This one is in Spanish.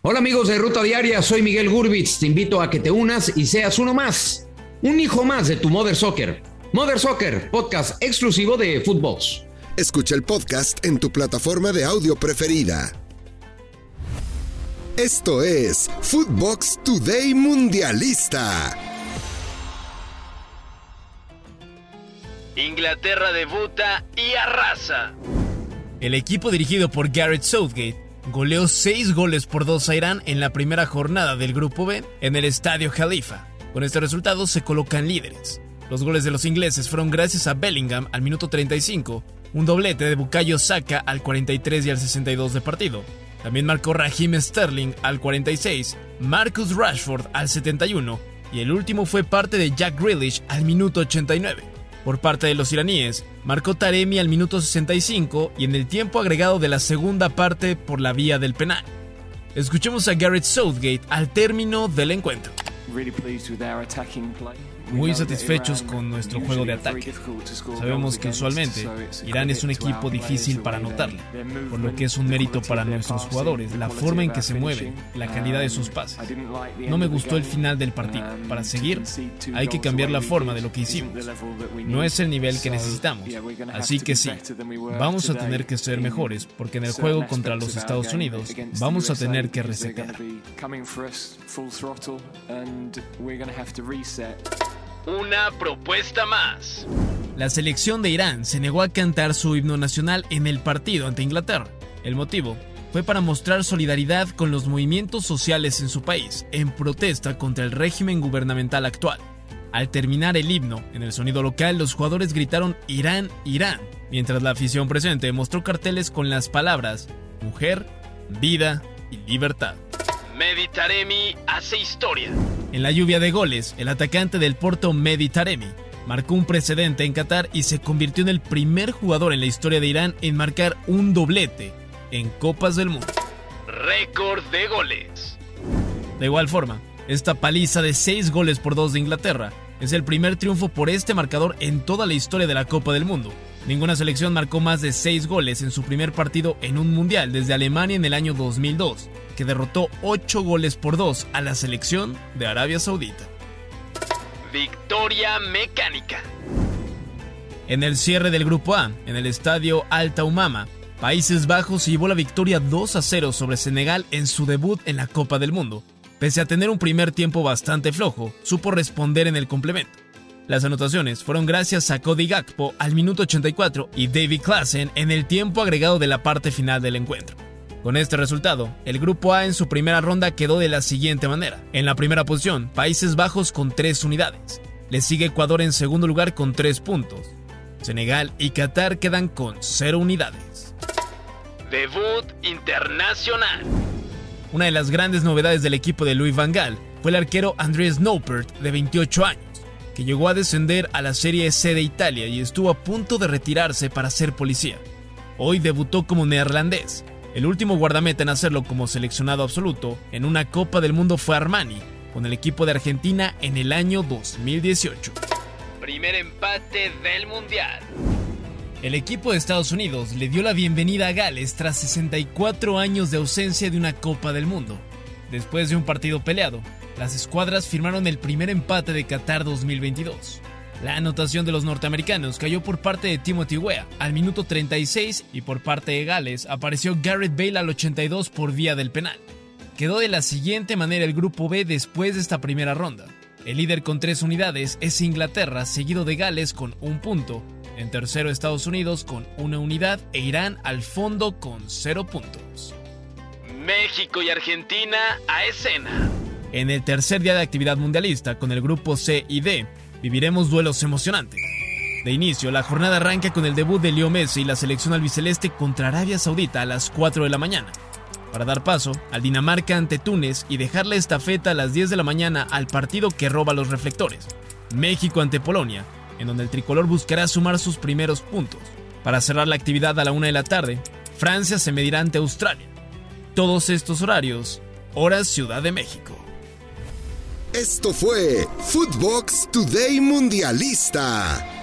Hola amigos de Ruta Diaria, soy Miguel Gurbitz. Te invito a que te unas y seas uno más, un hijo más de tu Mother Soccer. Mother Soccer, podcast exclusivo de Footbox. Escucha el podcast en tu plataforma de audio preferida. Esto es Footbox Today Mundialista. Inglaterra debuta y arrasa. El equipo dirigido por Garrett Southgate goleó 6 goles por 2 a Irán en la primera jornada del Grupo B en el Estadio Khalifa. Con este resultado se colocan líderes. Los goles de los ingleses fueron gracias a Bellingham al minuto 35, un doblete de Bukayo Saka al 43 y al 62 de partido. También marcó Raheem Sterling al 46, Marcus Rashford al 71 y el último fue parte de Jack Grealish al minuto 89. Por parte de los iraníes, marcó Taremi al minuto 65 y en el tiempo agregado de la segunda parte por la vía del penal. Escuchemos a Garrett Southgate al término del encuentro muy satisfechos con nuestro juego de ataque. Sabemos que usualmente Irán es un equipo difícil para anotarle, por lo que es un mérito para nuestros jugadores la forma en que se mueven, la calidad de sus pases. No me gustó el final del partido. Para seguir, hay que cambiar la forma de lo que hicimos. No es el nivel que necesitamos. Así que sí, vamos a tener que ser mejores porque en el juego contra los Estados Unidos vamos a tener que resetear. Una propuesta más. La selección de Irán se negó a cantar su himno nacional en el partido ante Inglaterra. El motivo fue para mostrar solidaridad con los movimientos sociales en su país, en protesta contra el régimen gubernamental actual. Al terminar el himno, en el sonido local los jugadores gritaron Irán, Irán, mientras la afición presente mostró carteles con las palabras mujer, vida y libertad. Meditaremi hace historia. En la lluvia de goles, el atacante del Porto Meditaremi marcó un precedente en Qatar y se convirtió en el primer jugador en la historia de Irán en marcar un doblete en Copas del Mundo. Récord de goles. De igual forma, esta paliza de 6 goles por 2 de Inglaterra es el primer triunfo por este marcador en toda la historia de la Copa del Mundo. Ninguna selección marcó más de 6 goles en su primer partido en un mundial desde Alemania en el año 2002 que derrotó 8 goles por 2 a la selección de Arabia Saudita. Victoria mecánica. En el cierre del Grupo A, en el estadio Alta Umama, Países Bajos llevó la victoria 2 a 0 sobre Senegal en su debut en la Copa del Mundo. Pese a tener un primer tiempo bastante flojo, supo responder en el complemento. Las anotaciones fueron gracias a Cody Gakpo al minuto 84 y David Klassen en el tiempo agregado de la parte final del encuentro. Con este resultado, el Grupo A en su primera ronda quedó de la siguiente manera. En la primera posición, Países Bajos con 3 unidades. Le sigue Ecuador en segundo lugar con 3 puntos. Senegal y Qatar quedan con 0 unidades. Debut internacional. Una de las grandes novedades del equipo de Louis Van Gaal fue el arquero Andrés Noppert, de 28 años, que llegó a descender a la Serie C de Italia y estuvo a punto de retirarse para ser policía. Hoy debutó como neerlandés el último guardameta en hacerlo como seleccionado absoluto en una Copa del Mundo fue Armani, con el equipo de Argentina en el año 2018. Primer empate del Mundial. El equipo de Estados Unidos le dio la bienvenida a Gales tras 64 años de ausencia de una Copa del Mundo. Después de un partido peleado, las escuadras firmaron el primer empate de Qatar 2022. La anotación de los norteamericanos cayó por parte de Timothy Weah al minuto 36 y por parte de Gales apareció Garrett Bale al 82 por vía del penal. Quedó de la siguiente manera el grupo B después de esta primera ronda. El líder con tres unidades es Inglaterra, seguido de Gales con un punto. En tercero Estados Unidos con una unidad e Irán al fondo con cero puntos. México y Argentina a escena. En el tercer día de actividad mundialista con el grupo C y D, viviremos duelos emocionantes. De inicio, la jornada arranca con el debut de Leo Messi y la selección albiceleste contra Arabia Saudita a las 4 de la mañana, para dar paso al Dinamarca ante Túnez y dejarle estafeta a las 10 de la mañana al partido que roba los reflectores, México ante Polonia, en donde el tricolor buscará sumar sus primeros puntos. Para cerrar la actividad a la 1 de la tarde, Francia se medirá ante Australia. Todos estos horarios, hora Ciudad de México. Esto fue Footbox Today Mundialista.